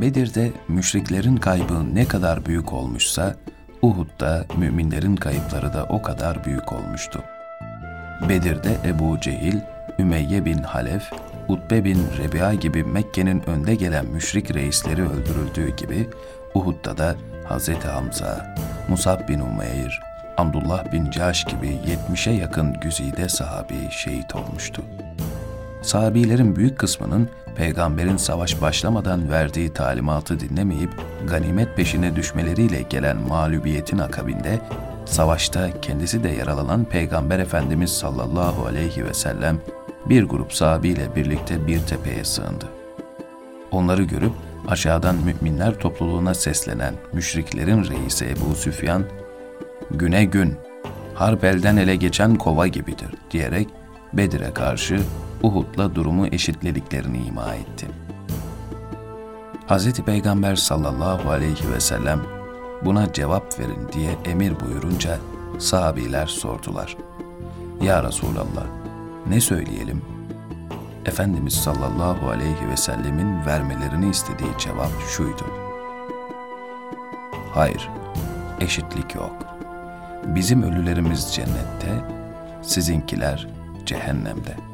Bedir'de müşriklerin kaybı ne kadar büyük olmuşsa, Uhud'da müminlerin kayıpları da o kadar büyük olmuştu. Bedir'de Ebu Cehil, Ümeyye bin Halef, Utbe bin Rebi'a gibi Mekke'nin önde gelen müşrik reisleri öldürüldüğü gibi, Uhud'da da Hz. Hamza, Musab bin Umeyr, Abdullah bin Caş gibi 70'e yakın güzide sahabi şehit olmuştu. Sahabilerin büyük kısmının peygamberin savaş başlamadan verdiği talimatı dinlemeyip ganimet peşine düşmeleriyle gelen mağlubiyetin akabinde savaşta kendisi de yaralanan Peygamber Efendimiz sallallahu aleyhi ve sellem bir grup sahabiyle birlikte bir tepeye sığındı. Onları görüp aşağıdan müminler topluluğuna seslenen müşriklerin reisi Ebu Süfyan, güne gün, harp elden ele geçen kova gibidir diyerek Bedir'e karşı Uhud'la durumu eşitlediklerini ima etti. Hz. Peygamber sallallahu aleyhi ve sellem buna cevap verin diye emir buyurunca sahabiler sordular. Ya Resulallah ne söyleyelim? Efendimiz sallallahu aleyhi ve sellemin vermelerini istediği cevap şuydu. Hayır, eşitlik yok. Bizim ölülerimiz cennette, sizinkiler cehennemde.''